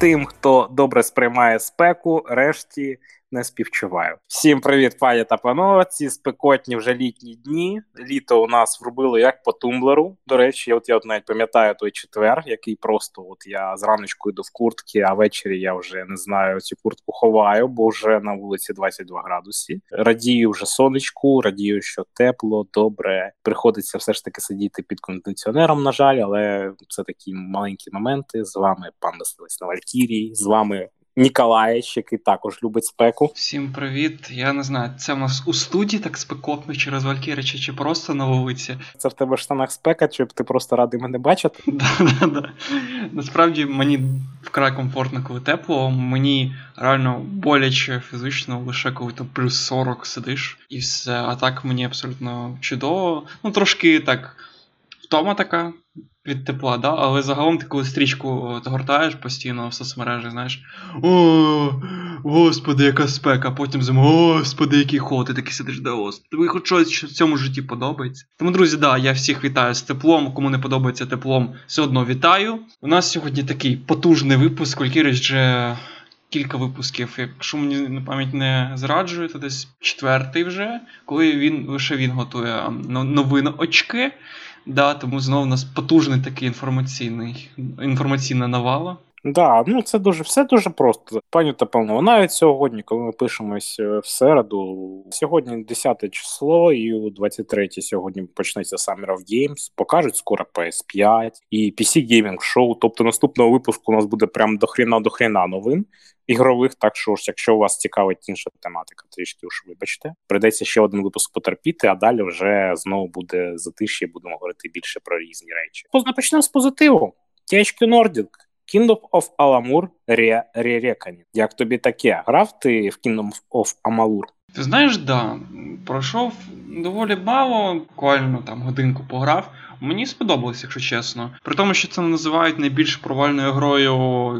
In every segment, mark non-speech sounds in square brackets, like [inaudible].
Тим, хто добре сприймає спеку, решті не співчуваю. Всім привіт, пані та панове. Ці спекотні вже літні дні. Літо у нас врубило як по тумблеру. До речі, от я от навіть пам'ятаю той четвер, який просто от я зраночку йду в куртки, а ввечері я вже не знаю цю куртку ховаю, бо вже на вулиці 22 градусі. Радію вже сонечку, радію, що тепло, добре. Приходиться все ж таки сидіти під кондиціонером. На жаль, але це такі маленькі моменти. З вами пан Васились на Валькірії. З вами Ніколаєч, який також любить спеку. Всім привіт. Я не знаю, це в нас у студії так спекотно через Валькірича, чи просто на вулиці. Це в тебе штанах спека, чи ти просто радий мене бачити? [laughs] Да-да-да. Насправді мені вкрай комфортно, коли тепло. Мені реально боляче фізично, лише коли там плюс 40 сидиш і все. А так мені абсолютно чудово. Ну, трошки так втома така від тепла, да? але загалом ти коли стрічку гортаєш постійно в соцмережі, знаєш. О, господи, яка спека, потім зима, господи, який холод, ти такий сидиш, да господи, хоч щось в цьому житті подобається. Тому, друзі, да, я всіх вітаю з теплом. Кому не подобається теплом, все одно вітаю. У нас сьогодні такий потужний випуск, Колькірич вже. Кілька випусків, якщо мені на пам'ять не зраджує, то десь четвертий вже, коли він лише він готує новини очки. Да, Тому знову у нас потужний такий інформаційний інформаційна навала. Да, ну це дуже все дуже просто. Пані та панове, навіть сьогодні, коли ми пишемось е, в середу, сьогодні 10 число, і у 23 сьогодні почнеться Summer of Games, покажуть скоро PS5 і PC Gaming Show. Тобто наступного випуску у нас буде прям до хріна до хріна новин ігрових. Так що ж, якщо вас цікавить інша тематика, трішки уж вибачте, прийдеться ще один випуск потерпіти, а далі вже знову буде затиші, будемо говорити більше про різні речі. Позна Почнемо з позитиву. THQ Nordic. Kingdom of Alamur Re-Reckoning. Як тобі таке? Грав ти в Kingdom of Amalur? Ти знаєш, да. Пройшов доволі мало, буквально там годинку пограв. Мені сподобалось, якщо чесно. При тому, що це називають найбільш провальною грою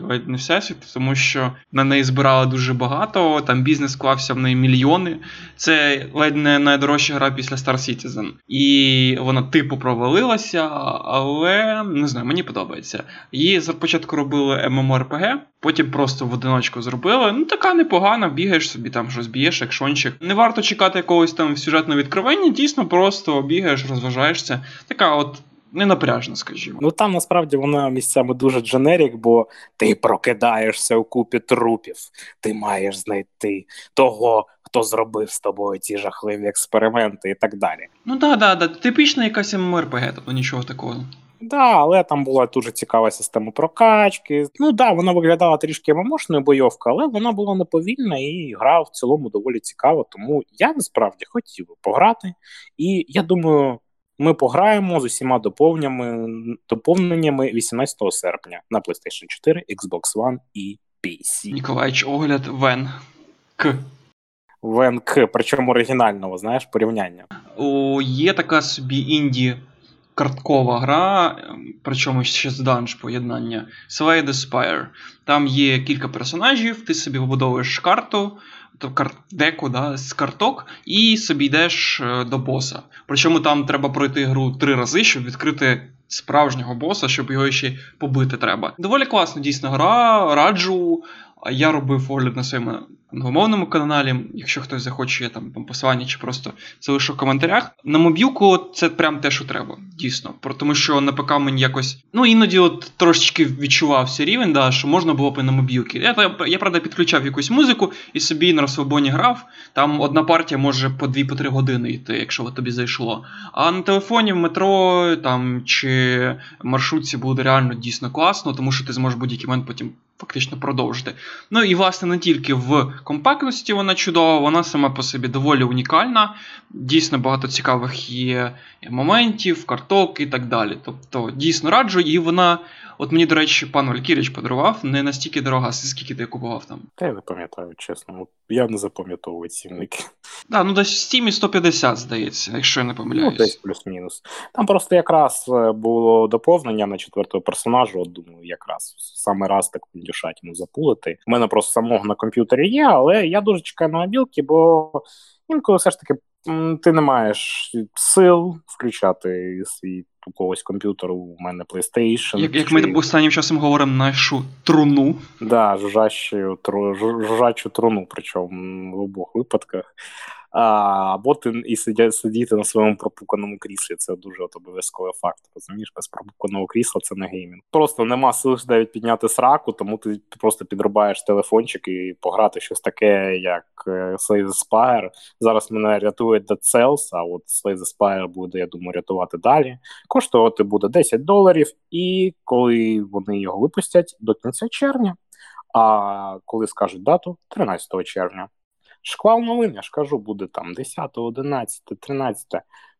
ледь не всесвіт, тому що на неї збирали дуже багато, там бізнес клався в неї мільйони. Це ледь не найдорожча гра після Star Citizen. І вона типу провалилася, але не знаю, мені подобається. Її спочатку робили MMORPG, Потім просто в одиночку зробили. Ну, така непогана, бігаєш собі, там щось б'єш, екшончик. Не варто чекати якогось там сюжетного відкривання, дійсно просто бігаєш, розважаєшся. Така от. Ненапряжно, скажімо. Ну там насправді вона місцями дуже дженерік, бо ти прокидаєшся у купі трупів, ти маєш знайти того, хто зробив з тобою ці жахливі експерименти і так далі. Ну так, да, да, типічна якась ММРПГ, тобто нічого такого. Да, але там була дуже цікава система прокачки. Ну да, вона виглядала трішки мамошною бойовкою, але вона була неповільна і гра в цілому доволі цікава. Тому я насправді хотів би пограти. І я думаю, ми пограємо з усіма доповненнями доповненнями 18 серпня на PlayStation 4, Xbox One і PC. Ніколаїч, огляд Вен К. Вен К, причому оригінального, знаєш, порівняння. О, Є така собі інді карткова гра, причому ще з данж поєднання Slay the Spire. Там є кілька персонажів, ти собі вибудовуєш карту, деку да, з карток, і собі йдеш е, до боса. Причому там треба пройти гру три рази, щоб відкрити справжнього боса, щоб його ще побити треба. Доволі класна дійсно гра, раджу. Я робив огляд на своєму англомовному каналі. Якщо хтось захоче, там посилання чи просто залишу в коментарях. На мобілку це прям те, що треба, дійсно. Тому що на ПК мені якось. Ну, іноді от трошечки відчувався рівень, да, що можна було б і на мобілки. Я, я правда, підключав якусь музику і собі на розслабоні грав. Там одна партія може по 2-3 години йти, якщо тобі зайшло. А на телефоні в метро там чи маршрутці буде реально дійсно класно, тому що ти зможеш будь-який момент потім фактично продовжити. Ну і власне не тільки в компактності вона чудова, вона сама по собі доволі унікальна. Дійсно багато цікавих є моментів, карток і так далі. Тобто, дійсно раджу, і вона От мені, до речі, пан Валькіріч подарував не настільки дорога, скільки ти купував там. Та я не пам'ятаю, чесно. Я не запам'ятовую цінники. Так, ну десь в стімі 150, здається, якщо я не помиляюсь. Ну, десь плюс-мінус. Там просто якраз е, було доповнення на четвертого персонажу. От думаю, якраз саме раз так дюшатіну запулити. У мене просто самого на комп'ютері є, але я дуже чекаю на мобілки, бо інколи все ж таки ти не маєш сил включати свій у когось комп'ютер, у мене PlayStation. Як як чи... ми останнім часом говоримо нашу труну. Да, жужжащу, тру, жужжачу труну, причому в обох випадках або ти і сидя, сидіти на своєму пропуканому кріслі. Це дуже от обов'язковий факт. Розумієш, без пропуканого крісла це не геймінг. Просто нема сил навіть підняти сраку, тому ти просто підрубаєш телефончик і пограти щось таке, як е, Slay the Spire. Зараз мене рятує Dead Cells, а от Slay the Spire буде, я думаю, рятувати далі. Коштувати буде 10 доларів, і коли вони його випустять до кінця червня. А коли скажуть дату 13 червня. Шквал новин, я ж кажу, буде там 10, 11, 13.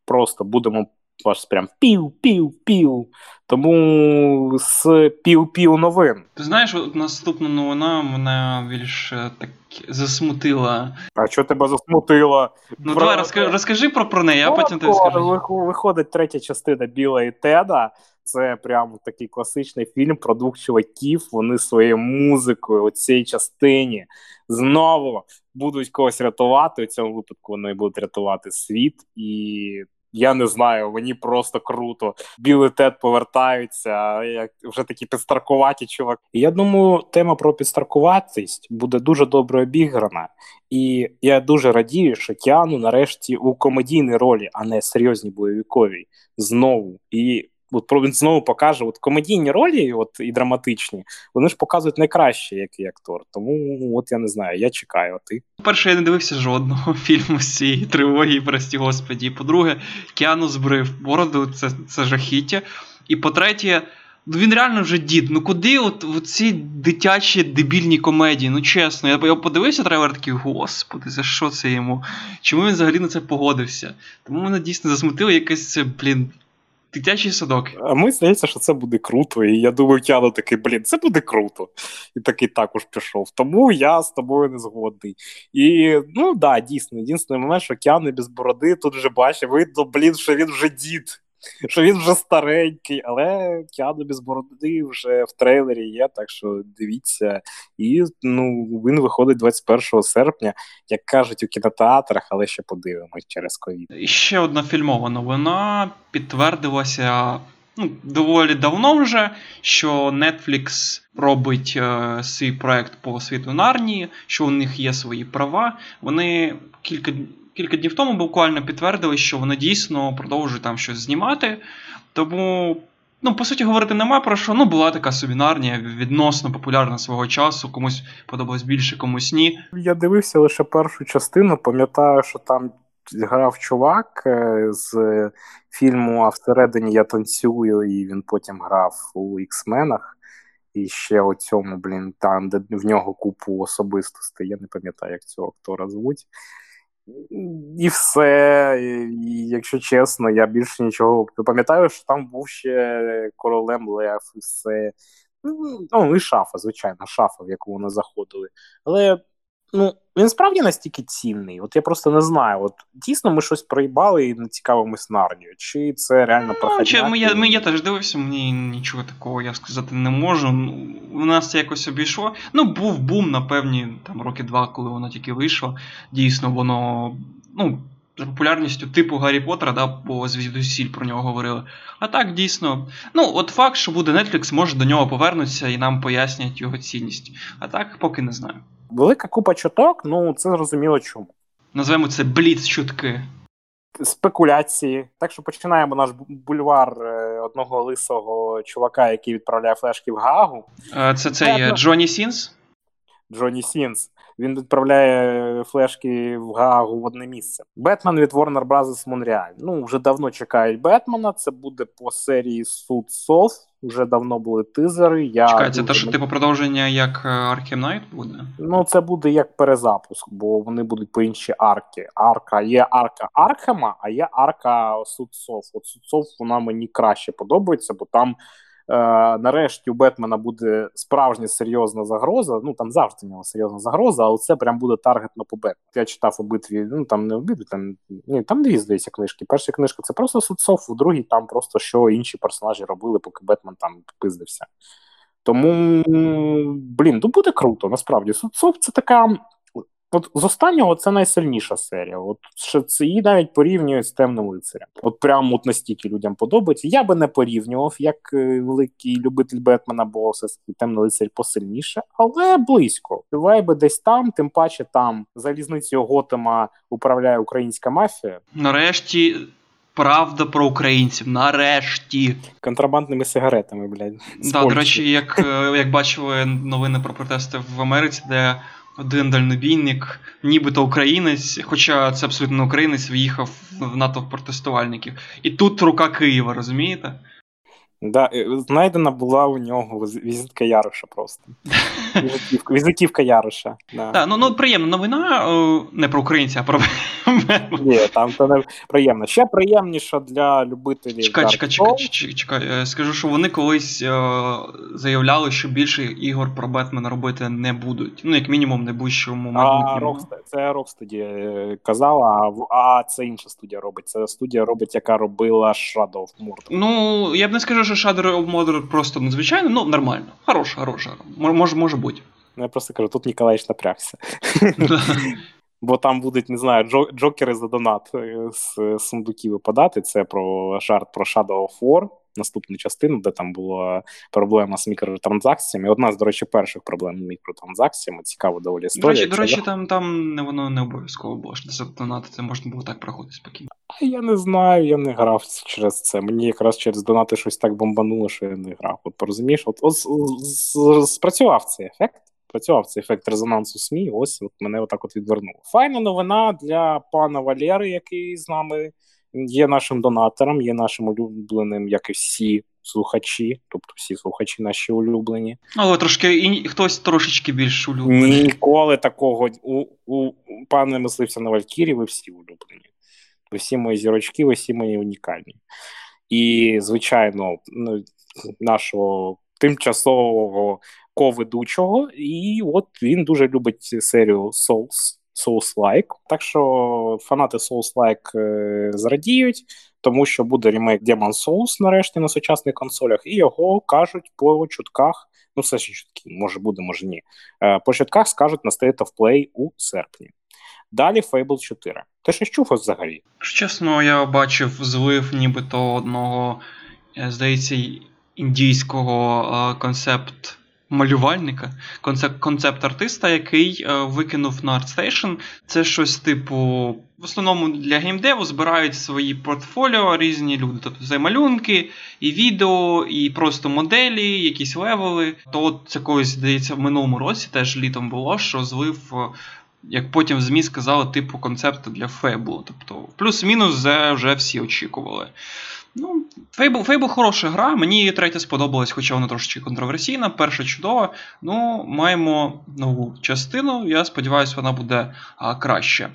Просто будемо аж прям пів-пів-пів. Тому з пів-пів новин. Ти знаєш, от наступна новина мене більше так засмутила. А що тебе засмутило? Ну, про... давай розкажи, розкажи про про неї, а потім ти скажи. Виходить третя частина Біла і Теда. Це прямо такий класичний фільм про двох чуваків. Вони своєю музикою у цій частині знову будуть когось рятувати. У цьому випадку вони будуть рятувати світ, і я не знаю, мені просто круто. Білий тет повертаються, як вже такі підстаркуваті чуваки. І я думаю, тема про підстаркуватість буде дуже добре обіграна. І я дуже радію, що Кіану нарешті у комедійній ролі, а не серйозній бойовиковій, знову. І от він знову покаже от комедійні ролі, от і драматичні, вони ж показують найкраще, як і актор. Тому от я не знаю, я чекаю. а Ти перше, я не дивився жодного [laughs] фільму з цієї тривоги, прості господі. По-друге, Кіану збрив бороду, це це жахіття. І по-третє, ну він реально вже дід. Ну куди от, от ці дитячі дебільні комедії? Ну чесно, я я подивився трейлер такий, господи, за що це йому? Чому він взагалі на це погодився? Тому мене дійсно засмутило якесь це, блін. Дитячий садок. А ми здається, що це буде круто. І я думаю, Кіану такий, блін, це буде круто. І такий також пішов. Тому я з тобою не згодний. І ну да, дійсно, єдиний момент, що Кіану без бороди тут вже бачить, видно, блін, що він вже дід що він вже старенький, але Кіану без бороди вже в трейлері є, так що дивіться. І ну, він виходить 21 серпня, як кажуть, у кінотеатрах, але ще подивимось через ковід. Ще одна фільмова новина підтвердилася. Ну, доволі давно вже, що Netflix робить е, свій проект по світу Нарнії, що у них є свої права. Вони кілька кілька днів тому буквально підтвердили, що вони дійсно продовжують там щось знімати. Тому, ну, по суті, говорити нема про що. Ну, була така собінарня, відносно популярна свого часу, комусь подобалось більше, комусь ні. Я дивився лише першу частину, пам'ятаю, що там. Грав чувак е, з фільму А всередині я танцюю, і він потім грав у Іксменах. І ще у цьому, блін, там, де в нього купу особистостей. Я не пам'ятаю, як цього актора звуть. І все, і, якщо чесно, я більше нічого пам'ятаю, що там був ще королем Лев, і все. Ну, і шафа, звичайно, шафа, в яку вони заходили. Але ну, він справді настільки цінний. От я просто не знаю. От дійсно ми щось проїбали і не цікавимось нарнію. Чи це реально? Ну, я, я теж дивився, мені нічого такого я сказати не можу. Ну, у нас це якось обійшло. Ну, був бум, на певні там роки два, коли воно тільки вийшло. Дійсно, воно. ну, за популярністю типу Гаррі Поттера, да, бо звідусіль про нього говорили. А так, дійсно. Ну, от факт, що буде Netflix, може до нього повернутися і нам пояснять його цінність. А так, поки не знаю. Велика купа чуток, ну це зрозуміло чому. Назвемо це бліц чутки. Спекуляції. Так що починаємо наш бульвар е, одного лисого чувака, який відправляє флешки в Гаагу. Це цей Джоні Сінс? Джоні Сінс. Він відправляє флешки в Гаагу в одне місце. Бетмен від Warner Bros. Montreal. Ну вже давно чекають Бетмена. Це буде по серії Суд Сов. Вже давно були тизери. Я Чекай, це те, що типу продовження як е, Arkham Knight буде? Ну, це буде як перезапуск, бо вони будуть по інші арки. Арка є арка Архема, а є арка Судсов. От Судсов вона мені краще подобається, бо там. Е, нарешті у Бетмена буде справжня серйозна загроза. Ну там завжди в нього серйозна загроза, але це прям буде таргетно по Бетмену. Я читав обидві, ну там не обидві, там ні, там дві здається книжки. Перша книжка це просто Судцов, у другій там просто що інші персонажі робили, поки Бетмен там пиздився. Тому, блін, ну буде круто, насправді. Судцов це така От з останнього це найсильніша серія. От що це її навіть порівнюють з темним лицарем. От прямо от настільки людям подобається. Я би не порівнював як е, великий любитель Бетмена, бо все темний лицар посильніше, але близько. Вайби десь там, тим паче там залізницею Готема управляє українська мафія. Нарешті. Правда про українців нарешті контрабандними сигаретами, блядь. Да, до речі, як е, як бачили новини про протести в Америці, де один дальнобійник, нібито українець, хоча це абсолютно не українець, в'їхав в натовп протестувальників. І тут рука Києва, розумієте? Да, Знайдена була у нього візитка Яроша просто. [laughs] Візитівка, візитівка Яроша. Да. Да, ну, ну приємна новина, не про українця, а про Ні, там це не приємно. Ще приємніше для любителів. Чекай, чекай, чекай, чекай, е, скажу, що вони колись е, заявляли, що більше ігор про Бетмена робити не будуть. Ну, як мінімум, найближчому майбутньому. А це Rocksteady е, казала, а це інша студія робить. Це студія робить, яка робила Shadow of Mordor. Ну, я б не скажу, що Shadow of Mordor просто надзвичайно, ну нормально. Хороша, хороша. Може, може бути. Ну, я просто кажу, тут Ніколаїч напрягся. [laughs] Бо там будуть, не знаю, джокери за донат з сундуків випадати. Це про жарт про Shadow of War, наступну частину, де там була проблема з мікротранзакціями. Одна з, до речі, перших проблем з мікротранзакціями. Цікаво доволі історія. До речі, до речі, там там не воно не обов'язково було донати, це можна було так проходити спокійно. А Я не знаю, я не грав через це. Мені якраз через донати щось так бомбануло, що я не грав. От порозумієш, от, от, от спрацював цей ефект працював цей ефект резонансу СМІ. Ось от мене отак от відвернуло. Файна новина для пана Валєри, який з нами є нашим донатором, є нашим улюбленим, як і всі слухачі, тобто всі слухачі наші улюблені. Але трошки і хтось трошечки більш улюблений. Ніколи такого у, у пане мисливця на Валькірі, ви всі улюблені. Ви всі мої зірочки, ви всі мої унікальні. І, звичайно, нашого тимчасового ко-ведучого, і от він дуже любить серію Souls, Souls-like. Так що фанати Souls-like е, зрадіють, тому що буде ремейк Demon Souls нарешті на сучасних консолях, і його кажуть по чутках. Ну, все ще чутки, може буде, може ні. Е, по чутках скажуть на State of Play у серпні. Далі Fable 4. Ти щось чув взагалі? Чесно, я бачив злив нібито одного, е, здається, індійського концепт малювальника, концепт концепт артиста, який е, викинув на ArtStation. Це щось типу. В основному для геймдеву збирають свої портфоліо різні люди. Тобто це малюнки, і відео, і просто моделі, якісь левели. То от це колись, здається, в минулому році теж літом було, що злив. Е, як потім в ЗМІ сказали, типу концепту для Фейблу. Тобто, плюс-мінус вже всі очікували. Ну, Fable, Fable хороша гра. Мені третя сподобалась, хоча вона трошечки контроверсійна. Перша чудова. Ну, маємо нову частину. Я сподіваюся, вона буде а, краще.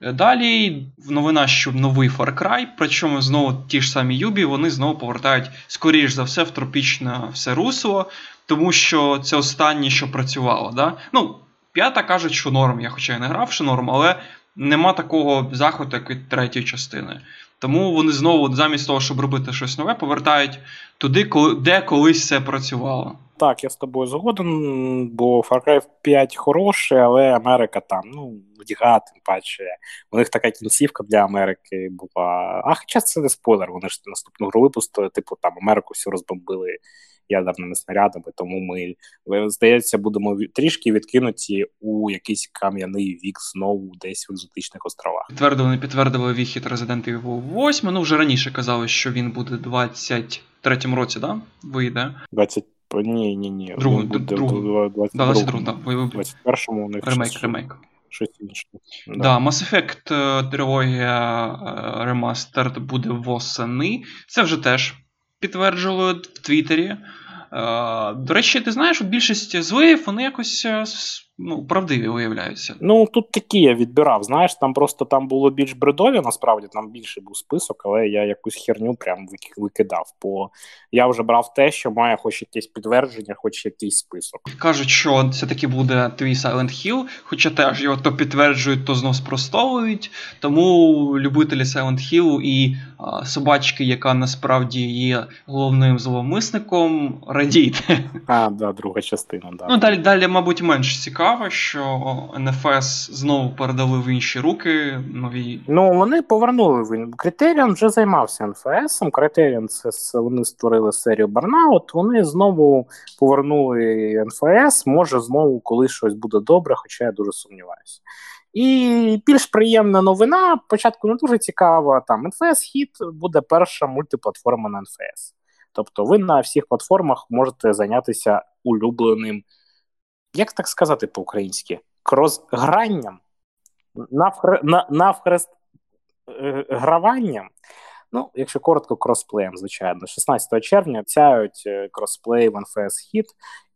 Далі новина, що новий Far Cry, причому знову ті ж самі Юбі, вони знову повертають, скоріш за все, в тропічне все русло, тому що це останнє, що працювало. Да? Ну, П'ята кажуть, що норм. Я хоча й не грав, що норм, але нема такого захвату, як від третьої частини. Тому вони знову, замість того, щоб робити щось нове, повертають туди, де колись це працювало. Так, я з тобою згоден, бо Far Cry 5 хороший, але Америка там, ну, вдіга, тим паче. У них така кінцівка для Америки була. А хоча це не спойлер, вони ж наступну гру випустили, типу там Америку всю розбомбили ядерними снарядами. Тому ми, здається, будемо трішки відкинуті у якийсь кам'яний вік знову десь в екзотичних островах. Підтвердили, не підтвердили вихід Resident Evil 8. Ну вже раніше казали, що він буде 23-му році, да? Вийде. 20 ні, ні, ні. Другу, буде другу. 22, 21-му у них ремейк, щось, ремейк. Щось інше. Да. да, Mass Effect е, трилогія Remastered буде восени. Це вже теж підтверджували в Твіттері. Е, до речі, ти знаєш, більшість звиїв вони якось е, ну, правдиві виявляються. Ну тут такі я відбирав. Знаєш, там просто там було більш бредові, насправді там більший був список, але я якусь херню прям викидав. Бо я вже брав те, що має хоч якесь підтвердження, хоч якийсь список. Кажуть, що це таки буде твій Silent Hill, хоча теж його то підтверджують, то знов спростовують. Тому любителі Silent Hill і а, собачки, яка насправді є головним зловмисником, радійте. А, да, друга частина. да. Ну далі, далі, мабуть, менш цікаво цікаво, що NFS знову передали в інші руки. нові. Ну вони повернули він. Критеріон вже займався НФС. Критеріон це вони створили серію Барнаут. Вони знову повернули НФС. Може знову колись щось буде добре, хоча я дуже сумніваюся. І більш приємна новина. Спочатку не дуже цікава. Там NFS хіт буде перша мультиплатформа на NFS. Тобто ви на всіх платформах можете зайнятися улюбленим, як так сказати по-українськи, кросгранням, навхр... навхрест е, граванням. Ну, якщо коротко, кросплеєм, звичайно. 16 червня цяють е, кросплей в NFS Hit,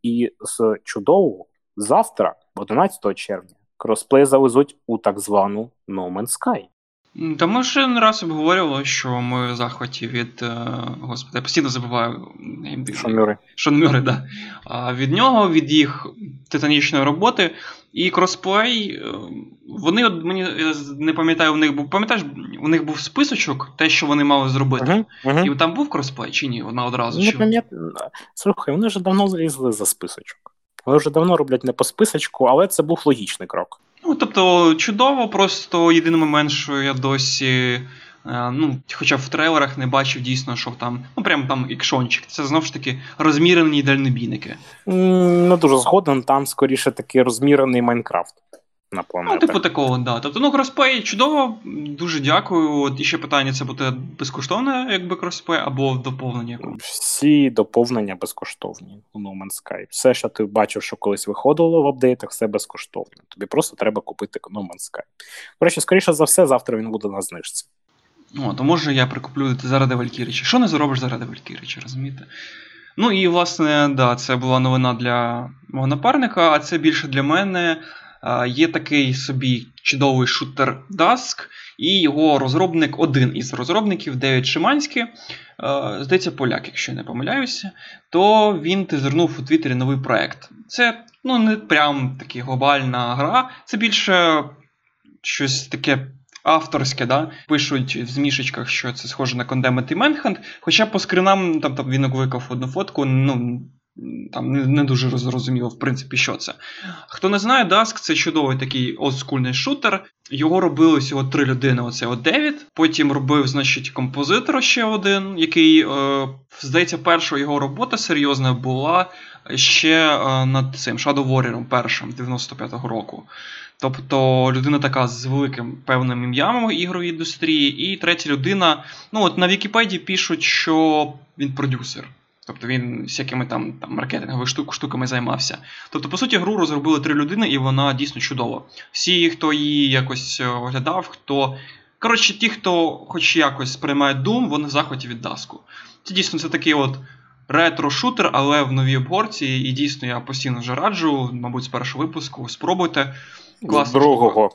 і з чудового завтра, 11 червня, кросплей завезуть у так звану No Man's Sky. Та ми вже не раз обговорювали, що ми в захваті від. Е, господи, я постійно забуваю Шон Шон да. А від нього, від їх титанічної роботи. І кросплей, вони от мені не пам'ятаю, у них був. Пам'ятаєш, у них був списочок, те, що вони мали зробити. Uh-huh, uh-huh. І там був кросплей чи ні? Вона одразу. Не пам'ятаю. Слухай, вони вже давно злізли за списочок. Вони вже давно роблять не по списочку, але це був логічний крок. Ну, тобто, чудово, просто єдиний момент, що я досі. Е, ну, Хоча в трейлерах не бачив дійсно, що там, ну прям там ікшончик. Це знову ж таки розмірені дальнобійники. Не дуже згоден, там скоріше таки розмірений Майнкрафт на планетах. Ну, типу такого, да. Тобто, ну, кросплей чудово, дуже дякую. От і ще питання: це буде безкоштовне, якби кросплей, або доповнення? Всі доповнення безкоштовні у No Man's Sky. Все, що ти бачив, що колись виходило в апдейтах, все безкоштовно. Тобі просто треба купити No Man's Sky. До речі, скоріше за все, завтра він буде на знижці. О, то може я прикуплю заради Валькірича. Що не зробиш заради Валькірича, розумієте? Ну і власне, да, це була новина для мого напарника, а це більше для мене. Є такий собі чудовий шутер Dusk, і його розробник, один із розробників, Девід Шиманський, здається, поляк, якщо я не помиляюся, то він тизернув у Твіттері новий проект. Це ну, не прям таки глобальна гра, це більше щось таке. Авторське, да, пишуть в змішечках, що це схоже на Condemned Manhunt, Хоча по скринам там, там він виклав одну фотку, ну там не, не дуже зрозуміло, в принципі, що це. Хто не знає, Dusk це чудовий такий олдскульний шутер. Його робили всього три людини. Оце Девід. Потім робив, значить, композитор ще один, який, е, здається, перша його робота серйозна була ще е, над цим Shadow Warrior першим 95-го року. Тобто людина така з великим певним ім'ям в ігровій індустрії, і третя людина, ну от на Вікіпедії пишуть, що він продюсер. Тобто він всякими там там маркетинговими штук, штуками займався. Тобто, по суті, гру розробили три людини, і вона дійсно чудова. Всі, хто її якось е, оглядав, хто. Коротше, ті, хто хоч якось сприймає Doom, вони в захваті від Даску. Це дійсно це такий от ретро-шутер, але в новій обгорці. І дійсно я постійно вже раджу, мабуть, з першого випуску. Спробуйте. Класно. З другого.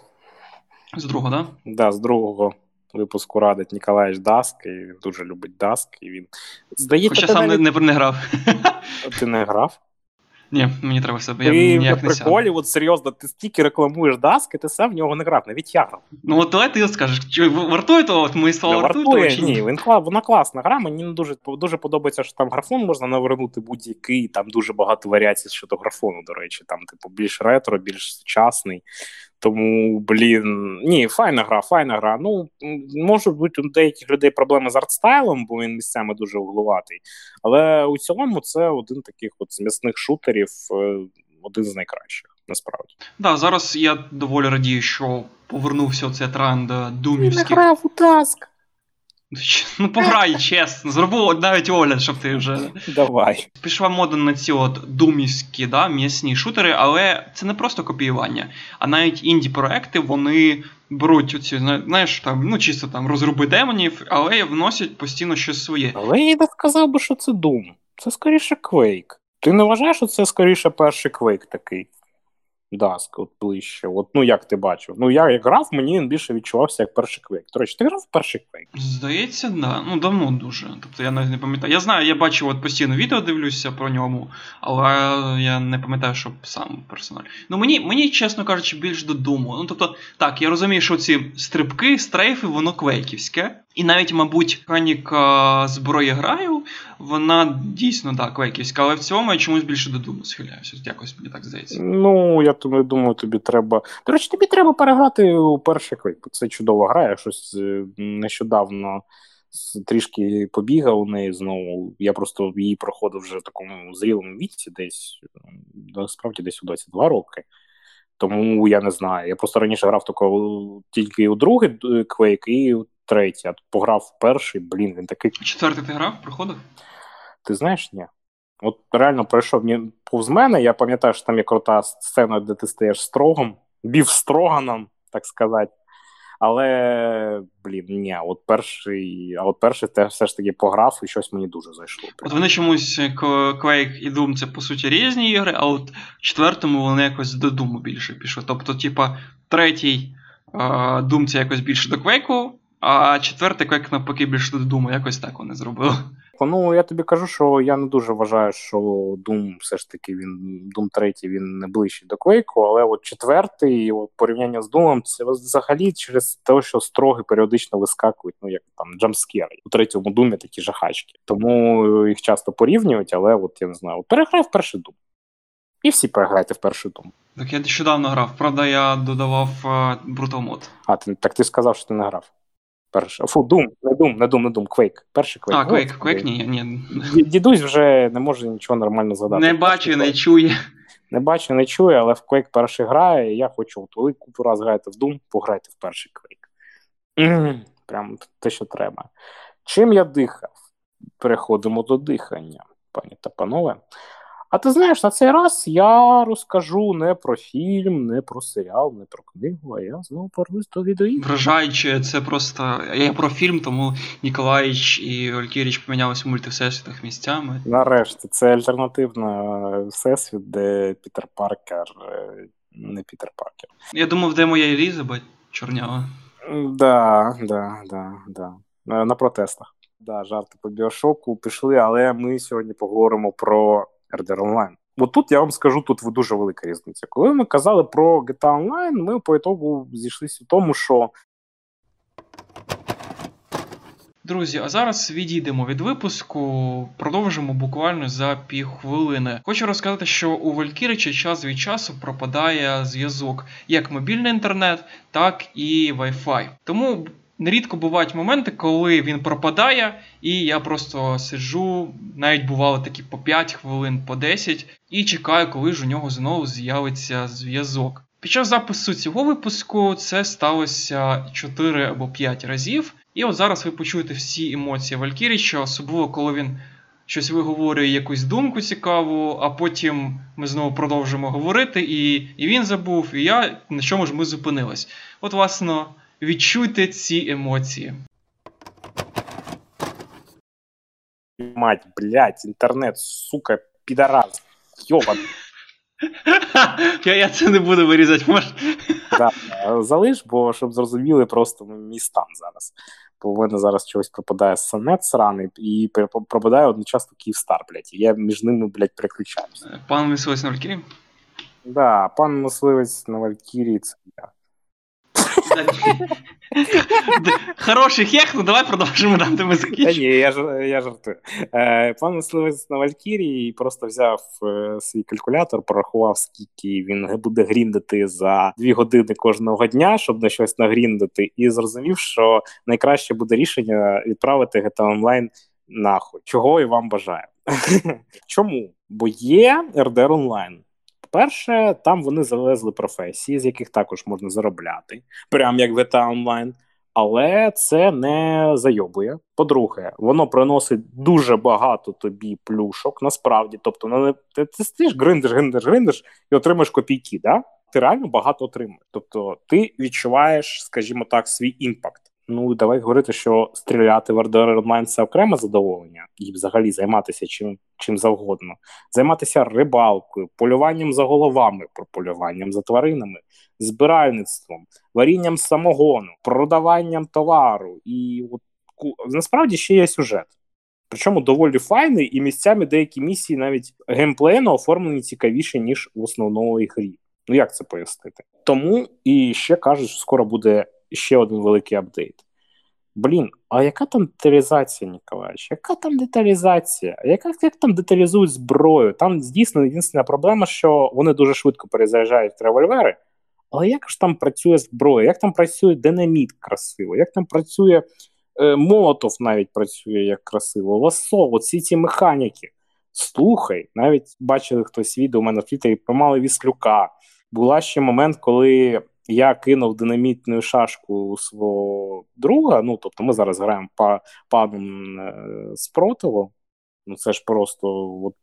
З другого, так? Да? Да, з другого випуску радить Ніколаєш Даск, і він дуже любить Даск. і він... Здається, Хоча сам навіть... не, не грав. Ти не грав? Ні, мені треба себе. Я ти ніяк на приколі, от серйозно, ти стільки рекламуєш Даск, і ти сам в нього не грав, навіть я грав. Ну от давай ти скажеш, чи вартує того, от мої слова вартує, вартує того, ні? Він, вона класна гра, мені дуже дуже подобається, що там графон можна навернути будь-який, там дуже багато варіацій щодо графону, до речі, там, типу, більш ретро, більш сучасний. Тому, блін, ні, файна гра, файна гра. Ну, може бути у деяких людей проблеми з артстайлом, бо він місцями дуже угловатий. Але у цілому це один таких от з м'ясних шутерів, е, один з найкращих, насправді. Так, да, зараз я доволі радію, що повернувся цей тренд думівських. Не грав у Таск. Ну, пограй, чесно. Зробив навіть огляд, щоб ти вже. Давай. Пішла мода на ці от думівські, да, м'ясні шутери, але це не просто копіювання. А навіть інді-проекти вони беруть оці, знаєш, там, ну чисто там розруби демонів, але вносять постійно щось своє. Але я не сказав би, що це Doom. Це скоріше Quake. Ти не вважаєш, що це скоріше перший Quake такий? Даск, от ближче. От, ну як ти бачив? Ну я як грав, мені він більше відчувався як перший квейк. До речі, ти грав в перший квейк? Здається, да. Ну давно дуже. Тобто я навіть не пам'ятаю. Я знаю, я бачив от постійно відео дивлюся про ньому, але я не пам'ятаю, що сам персонально. Ну мені, мені, чесно кажучи, більш до думу. Ну тобто, так, я розумію, що ці стрибки, стрейфи, воно квейківське. І навіть, мабуть, механіка зброї граю, вона дійсно так, квейківська, але в цьому я чомусь більше до думу схиляюся. Якось мені так здається. Ну, я думаю, тобі треба. До речі, тобі треба переграти у перший квейк. Це чудова гра. Я щось е, нещодавно трішки побігав у неї знову. Я просто її проходив вже в такому зрілому віці, десь насправді десь у 22 роки. Тому я не знаю. Я просто раніше грав тільки у другий квейк і третій, а пограв в перший, блін, він такий. Четвертий ти грав, проходив? Ти знаєш, ні. От реально пройшов повз мене. Я пам'ятаю, що там є крута сцена, де ти стаєш строгом, бів строганом, так сказати. Але, блін, ні, от перший, а от перший те все ж таки пограв і щось мені дуже зайшло. От вони чомусь е, Quake і Doom це по суті різні ігри, а от в четвертому вони якось до Doom більше пішли. Тобто, типа, третій Doom це якось більше до Quake, а четвертий Quake навпаки більше до Doom. Якось так вони зробили. Ну я тобі кажу, що я не дуже вважаю, що Doom все ж таки він Doom 3 він не ближчий до Quake, але от четвертий, от порівняння з Doom, це взагалі через те, що строги періодично вискакують, ну як там джамскери. У третьому Думі такі жахачки. Тому їх часто порівнюють, але от я не знаю, от переграй в перший Doom. І всі переграйте в перший Doom. Так я нещодавно грав, правда, я додавав е, Brutal Mode. А, ти так ти сказав, що ти не грав. Перший. Фу, Doom, не Doom, не Doom, не Doom, Quake. Перший Quake. А, Quake, Квейк, ні, ні. Дідусь вже не може нічого нормально згадати. Не бачу, не чує. Не бачу, не чує, але в Quake перший грає, і я хочу, от ви купу раз граєте в Doom, пограйте в перший Quake. Прям те, що треба. Чим я дихав? Переходимо до дихання, пані та панове. А ти знаєш, на цей раз я розкажу не про фільм, не про серіал, не про книгу, а я знову повернусь до відеоігр. Вражаюче, це просто. Я про фільм, тому Ніколаїч і Олькіріч помінялися в мультивсесвітах місцями. Нарешті, це альтернативна всесвіт, де Пітер Паркер, е, не Пітер Паркер. Я думав, де моя Елізабет чорнява. Да, да, да, да. На протестах. Да, жарти по біошоку пішли, але ми сьогодні поговоримо про. RDR Online. От тут я вам скажу, тут дуже велика різниця. Коли ми казали про GTA Online, ми по ітогу зійшлися в тому, що. Друзі, а зараз відійдемо від випуску, продовжимо буквально за півхвилини. Хочу розказати, що у Валькірича час від часу пропадає зв'язок як мобільний інтернет, так і Wi-Fi. Тому Нерідко бувають моменти, коли він пропадає, і я просто сиджу, навіть бувало такі по 5 хвилин, по 10, і чекаю, коли ж у нього знову з'явиться зв'язок. Під час запису цього випуску це сталося 4 або 5 разів. І от зараз ви почуєте всі емоції Валькіріча, особливо коли він щось виговорює якусь думку цікаву, а потім ми знову продовжимо говорити, і і він забув, і я на чому ж ми зупинились. От, власне. Відчуйте ці емоції. Мать, блядь, інтернет, сука, підараз. Йобан. [laughs] Я я це не буду вирізати, може. Да, залиш, бо щоб зрозуміли просто мій стан зараз. Бо в мене зараз чогось пропадає сонет сраний і пропадає одночасно Київстар, блядь. І я між ними, блядь, переключаюся. Пан мисливець на Валькірі? Да, пан мисливець на Валькірі це я. Хороший хех, ну давай продовжимо де ми закінчимо. Та ні, я я жартую. Е, Пан мисливець на Валькірії просто взяв е, свій калькулятор, порахував, скільки він буде гріндити за дві години кожного дня, щоб на щось нагріндити, і зрозумів, що найкраще буде рішення відправити GTA Online нахуй. Чого і вам бажаю. [laughs] Чому? Бо є RDR Online. По-перше, там вони завезли професії, з яких також можна заробляти, прям як GTA онлайн. Але це не зайобує. По-друге, воно приносить дуже багато тобі плюшок, насправді. Тобто, не ти, ти стиш, гриндиш, гриндиш, гриндиш і отримаєш копійки. да? Ти реально багато отримуєш. Тобто, ти відчуваєш, скажімо так, свій імпакт. Ну давай говорити, що стріляти в RDR Online – це окреме задоволення, і взагалі займатися чим чим завгодно, займатися рибалкою, полюванням за головами, полюванням за тваринами, збиральництвом, варінням самогону, продаванням товару. І от насправді ще є сюжет. Причому доволі файний, і місцями деякі місії навіть геймплейно оформлені цікавіше, ніж в основної грі. Ну як це пояснити? Тому і ще кажуть, що скоро буде ще один великий апдейт. Блін, а яка там деталізація, Ніколаєвич? Яка там деталізація? Яка як там деталізують зброю? Там дійсно єдина проблема, що вони дуже швидко перезаряджають револьвери. Але як ж там працює зброя? Як там працює динаміт красиво? Як там працює е, молотов навіть працює як красиво? Ласо, оці ці механіки. Слухай, навіть бачили хтось відео у мене в Твіттері про мали Віслюка. Була ще момент, коли я кинув динамітну шашку у свого друга. Ну, тобто, ми зараз граємо па, падом е, спротиву. Ну, це ж просто, от,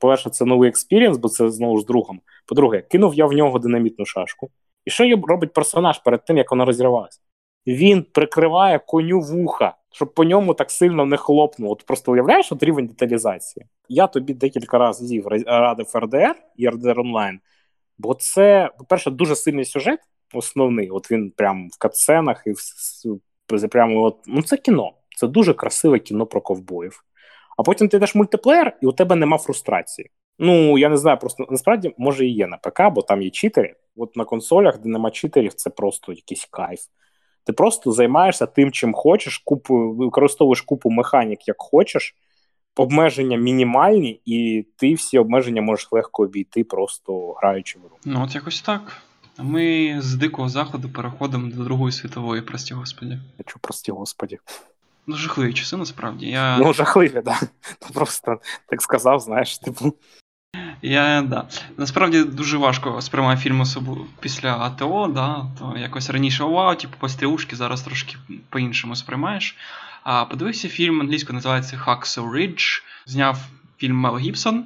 по-перше, це новий experience, бо це знову ж другом. По-друге, кинув я в нього динамітну шашку. І що робить персонаж перед тим, як вона розірвалася? Він прикриває коню вуха, щоб по ньому так сильно не хлопнуло. От просто уявляєш от рівень деталізації. Я тобі декілька разів радив RDR і RDR Online, бо це, по-перше, дуже сильний сюжет, основний. От він прямо в катсценах і прямо от, ну це кіно. Це дуже красиве кіно про ковбоїв. А потім ти йдеш мультиплеєр, і у тебе нема фрустрації. Ну я не знаю, просто насправді може і є на ПК, бо там є читери. От на консолях, де нема читерів, це просто якийсь кайф. Ти просто займаєшся тим, чим хочеш, купу, використовуєш купу механік, як хочеш, обмеження мінімальні, і ти всі обмеження можеш легко обійти, просто граючи в гру. Ну, от якось так. Ми з Дикого Заходу переходимо до Другої світової, прості господі. Я чу, прости господи. Ну, жахливі часи, насправді. Я... Ну, жахливі, так. Да. Просто так сказав, знаєш, типу. Я да. Насправді дуже важко сприймати фільм особливо після АТО, да, то якось раніше вау, типу пострілушки, зараз трошки по-іншому сприймаєш. А подивився фільм англійською називається Hacksaw Ridge. Зняв фільм Мел Гібсон.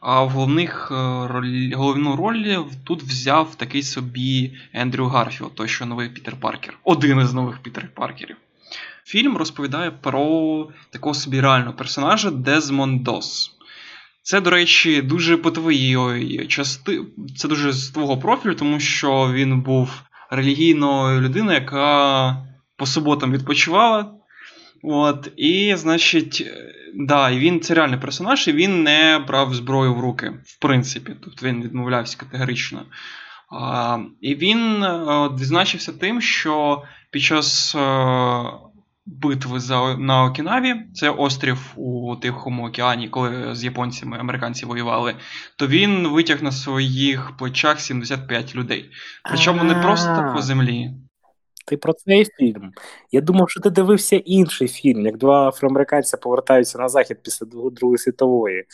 А в головних е, роль, головну роль тут взяв такий собі Ендрю Гарфілд, той що новий Пітер Паркер. Один із нових Пітер Паркерів. Фільм розповідає про такого собі реального персонажа Дезмонд Дос. Це, до речі, дуже по твоїй части. Це дуже з твого профілю, тому що він був релігійною людиною, яка по суботам відпочивала. От, І, значить, да, і він це реальний персонаж, і він не брав зброю в руки, в принципі. Тобто він відмовлявся категорично. А, І він е, відзначився тим, що під час. Е, битви за на Окінаві, це острів у Тихому океані, коли з японцями американці воювали, то він витяг на своїх плечах 75 людей. Причому не просто по землі. Ти про цей фільм. Я думав, що ти дивився інший фільм, як два афроамериканця повертаються на захід після Другої світової.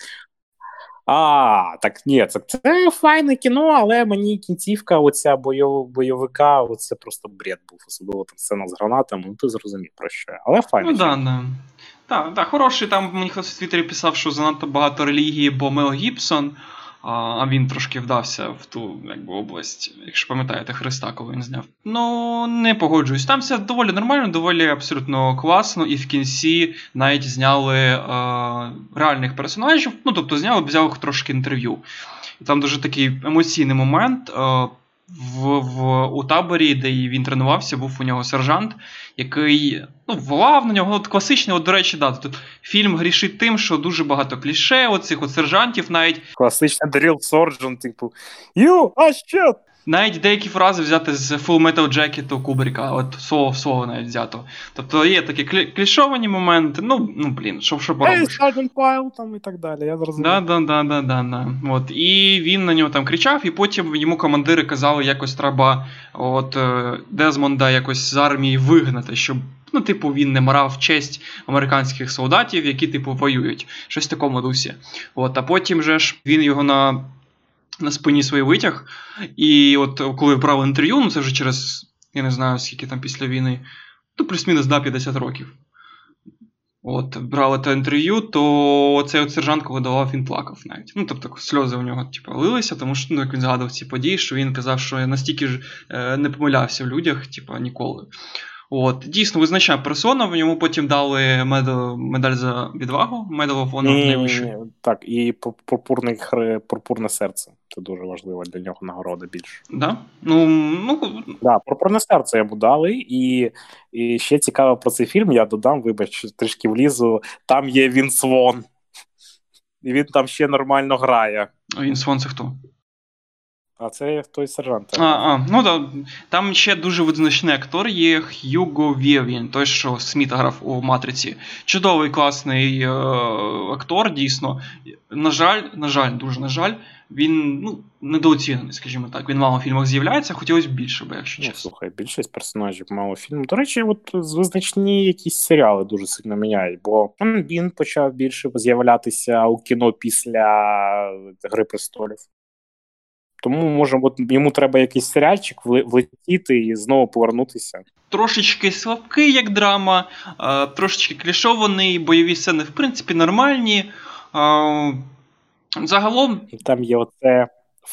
А, так ні, це це файне кіно, але мені кінцівка, оця бойов, бойовика, оце просто бред був, особливо там сцена з гранатами, ну ти зрозумів про що. Але файне. Ну да, да. Так, так, хороший там мені хтось в Твіттері писав, що занадто багато релігії, бо Мел Гібсон а він трошки вдався в ту якби, область, якщо пам'ятаєте, Христа, коли він зняв. Ну, не погоджуюсь. Там все доволі нормально, доволі абсолютно класно, і в кінці навіть зняли е, реальних персонажів. Ну, тобто, зняли, взяли трошки інтерв'ю. І там дуже такий емоційний момент. Е, в, в, У таборі, де він тренувався, був у нього сержант, який ну, волав на нього. От класичний, от, до речі, да, тут фільм грішить тим, що дуже багато кліше, оцих от сержантів навіть. Класичний drill sergeant, типу You, а що? Навіть деякі фрази взяти з Full Metal Jacket Кубрика, от слово в слово навіть взято. Тобто є такі клішовані моменти, ну, ну блін, що що поробиш. Hey, Pile, там і так далі, я зрозумів. Да, да, да, да, да, да. От. І він на нього там кричав, і потім йому командири казали, якось треба от е, Дезмонда якось з армії вигнати, щоб. Ну, типу, він не марав честь американських солдатів, які, типу, воюють. Щось в такому дусі. От, А потім же ж він його на на спині свій витяг. І от коли брав інтерв'ю, ну це вже через, я не знаю, скільки там після війни, ну плюс-мінус да, 50 років. От, брали те інтерв'ю, то цей от сержант, коли давав, він плакав навіть. Ну, тобто, сльози у нього типу, лилися, тому що ну, як він згадував ці події, що він казав, що я настільки ж е, не помилявся в людях, типу, ніколи. От, Дійсно, визначає персона, йому потім дали медаль, медаль за відвагу, Honor найвищий. Так, і пурпурне, пурпурне серце. Це дуже важливо для нього нагорода більше. Да? Ну, ну... Да, Пурпурне серце йому дали, і і ще цікаво про цей фільм, я додам, вибач, трішки влізу. Там є Вінс Вон. І він там ще нормально грає. А Вінс Вон це хто? А це той сержант. А, а, ну да. Там ще дуже визначний актор є Х'юго Вєвін, той, що Сміта грав у Матриці. Чудовий класний е- актор, дійсно. На жаль, на жаль, дуже на жаль, він ну, недооцінений, скажімо так. Він мало в фільмах з'являється, хотілося б більше, бо якщо ну. Слухай, більшість персонажів мало фільму. До речі, от визначні якісь серіали дуже сильно міняють, бо він почав більше з'являтися у кіно після Гри престолів. Тому може, от йому треба якийсь серіальчик влетіти і знову повернутися. Трошечки слабкий, як драма, трошечки клішований, бойові сцени, в принципі, нормальні. Загалом. Там є оце.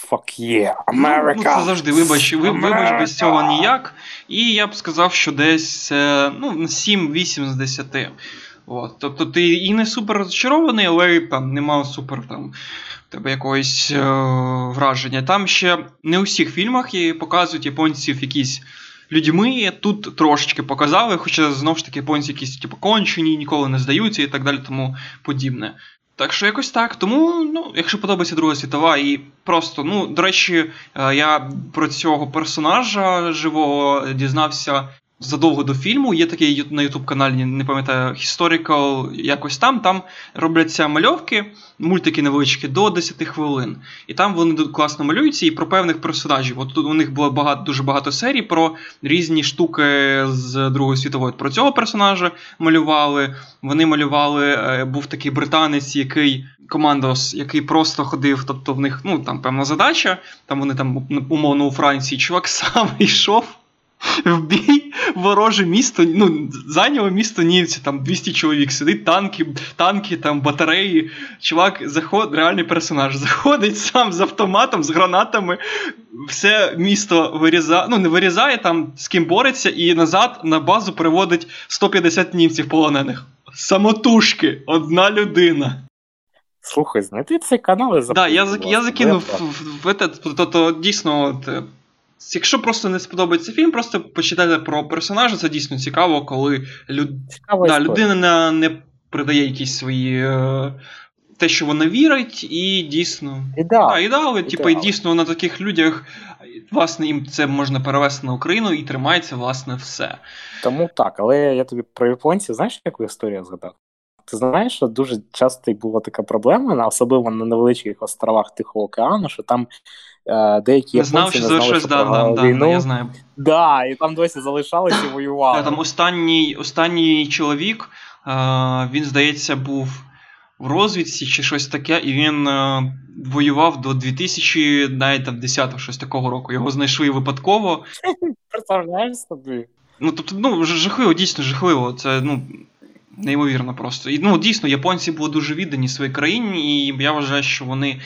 Fuck yeah, America! Ну, Це завжди, вибач, вибач без цього ніяк. І я б сказав, що десь е, ну, 7-8 з 10. От. Тобто ти і не супер розчарований, але там нема супер там тебе якогось е- враження. Там ще не у всіх фільмах є, показують японців якісь людьми. Тут трошечки показали, хоча знову ж таки японці якісь типу, кончені, ніколи не здаються і так далі, тому подібне. Так що якось так. Тому, ну, якщо подобається Друга світова, і просто, ну, до речі, е, я про цього персонажа живого дізнався задовго до фільму. Є такий на youtube каналі, не пам'ятаю, Historical, якось там. Там робляться мальовки, мультики невеличкі до 10 хвилин. І там вони класно малюються і про певних персонажів. От тут у них було багато, дуже багато серій про різні штуки з Другої світової. Про цього персонажа малювали. Вони малювали, е, був такий британець, який. Командос, який просто ходив, тобто в них ну там певна задача, там вони там умовно у Франції чувак [laughs] сам йшов в бій вороже місто, ну, зайняло місто німці, там 200 чоловік сидить, танки, танки, там батареї. Чувак, заход, реальний персонаж, заходить сам з автоматом, з гранатами, все місто вирізає, ну не вирізає, там з ким бореться, і назад на базу приводить 150 німців полонених. Самотужки, одна людина. Слухай, знайти цей канал і Да, я я закинув в, в, в, в, то, то, дійсно от, Якщо просто не сподобається фільм, просто почитайте про персонажа, це дійсно цікаво, коли люд... да, людина не придає якісь свої. Е... Те, що вона вірить, і дійсно. Ідеал. Да, ідеали, типу, і дійсно на таких людях, власне, їм це можна перевести на Україну і тримається, власне, все. Тому так, але я тобі про японців, знаєш, яку історію згадав? Ти знаєш, що дуже часто була така проблема, особливо на невеличких островах Тихого океану, що там е, деякі не знав, що знали, що да, да, да, війну. я знаю. Да, і там досі залишалися і воювали. Там останній останній чоловік, е, він, здається, був в розвідці чи щось таке, і він е, воював до 2010 щось такого року. Його знайшли випадково. [laughs] Представляєш собі? Ну, тобто, ну, жахливо, дійсно жахливо. Це, ну. Неймовірно просто. І ну дійсно, японці були дуже віддані своїй країні, і я вважаю, що вони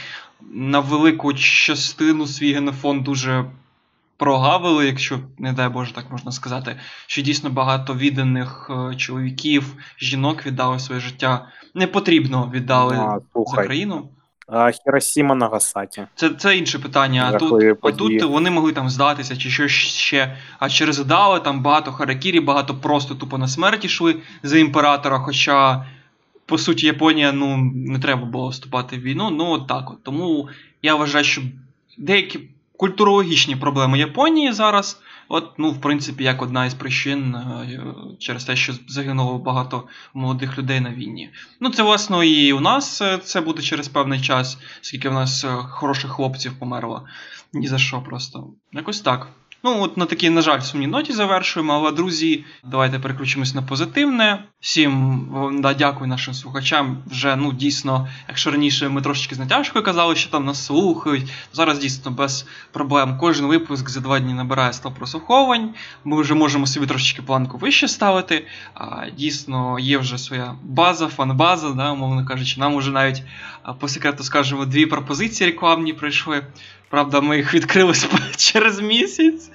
на велику частину свій генофон дуже прогавили, якщо, не дай Боже, так можна сказати, що дійсно багато відданих е, чоловіків, жінок віддали своє життя. Не потрібно віддали а, за країну. Хіросіма Нагасакі. Це це інше питання. А тут а тут вони могли там здатися чи щось ще. А через дали там багато харакірі, багато просто тупо на смерті йшли за імператора. Хоча, по суті, Японія ну, не треба було вступати в війну. Ну, от так от. Тому я вважаю, що деякі культурологічні проблеми Японії зараз От, ну, в принципі, як одна із причин е, через те, що загинуло багато молодих людей на війні. Ну, це, власне, і у нас е, це буде через певний час, скільки в нас е, хороших хлопців померло. Ні за що просто. Якось так. Ну, от на такій, на жаль, сумній ноті завершуємо. Але, друзі, давайте переключимось на позитивне. Всім да, дякую нашим слухачам. Вже ну дійсно, якщо раніше ми трошечки з натяжкою казали, що там нас слухають, зараз дійсно без проблем. Кожен випуск за два дні набирає 100 прослуховувань. Ми вже можемо собі трошечки планку вище ставити. А, Дійсно, є вже своя база, фан-база, да, умовно кажучи, нам уже навіть по секрету скажемо дві пропозиції рекламні прийшли. Правда, ми їх відкрили [laughs] через місяць.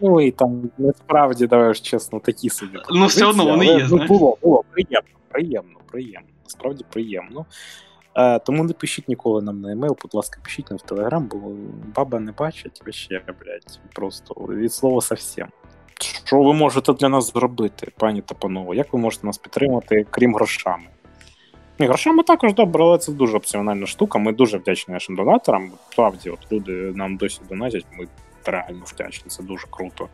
Ну і там насправді, давай ж чесно, такі собі. Ну, все одно вони є. Ну, було, було приємно, приємно, приємно. Насправді приємно. Е, Тому не пишіть ніколи нам на емейл, будь ласка, пишіть нам в Телеграм, бо баба не бачить вообще, блядь, просто від слова совсем. Що ви можете для нас зробити, пані та панове? Як ви можете нас підтримати, крім грошами? І грошами також добре, але це дуже опціональна штука. Ми дуже вдячні нашим донаторам. Справді, от люди нам досі донатять, ми реально вдячні, це дуже круто.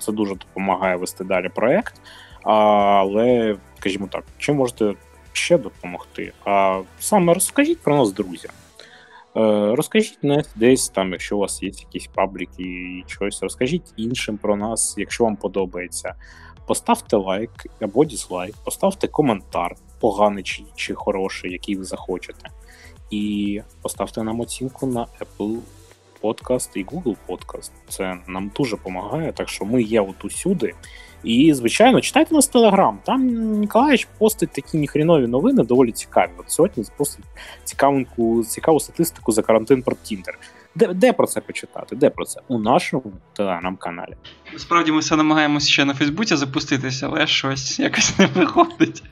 Це дуже допомагає вести далі проект. Але, скажімо так, чим можете ще допомогти? А саме розкажіть про нас, друзі. Е, розкажіть нас десь там, якщо у вас є якісь пабліки і щось, розкажіть іншим про нас, якщо вам подобається. Поставте лайк або дізлайк, поставте коментар, поганий чи, чи хороший, який ви захочете. І поставте нам оцінку на Apple Podcast і Google Podcast. Це нам дуже допомагає, так що ми є от усюди. І, звичайно, читайте нас в Телеграм. Там Ніколаєвич постить такі ніхрінові новини, доволі цікаві. От сьогодні постить цікавинку, цікаву статистику за карантин про Тіндер. Де де про це почитати? Де про це? У нашому телеграм-каналі. Насправді ми все намагаємося ще на Фейсбуці запуститися, але щось якось не виходить.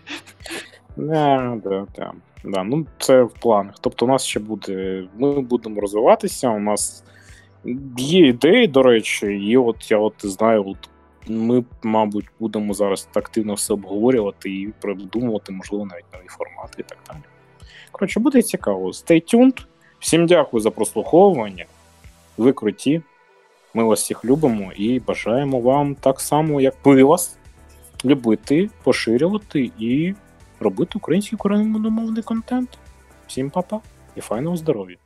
Не, да, да, да. Ну, це в планах. Тобто, у нас ще буде. Ми будемо розвиватися. У нас є ідеї, до речі, і от я от знаю, от ми, мабуть, будемо зараз активно все обговорювати і придумувати, можливо, навіть нові формати і так далі. Коротше, буде цікаво. Stay tuned. Всім дякую за прослуховування. Ви круті. Ми вас всіх любимо і бажаємо вам так само, як ми вас, любити, поширювати і робити український україномовний контент. Всім па-па і файного здоров'я!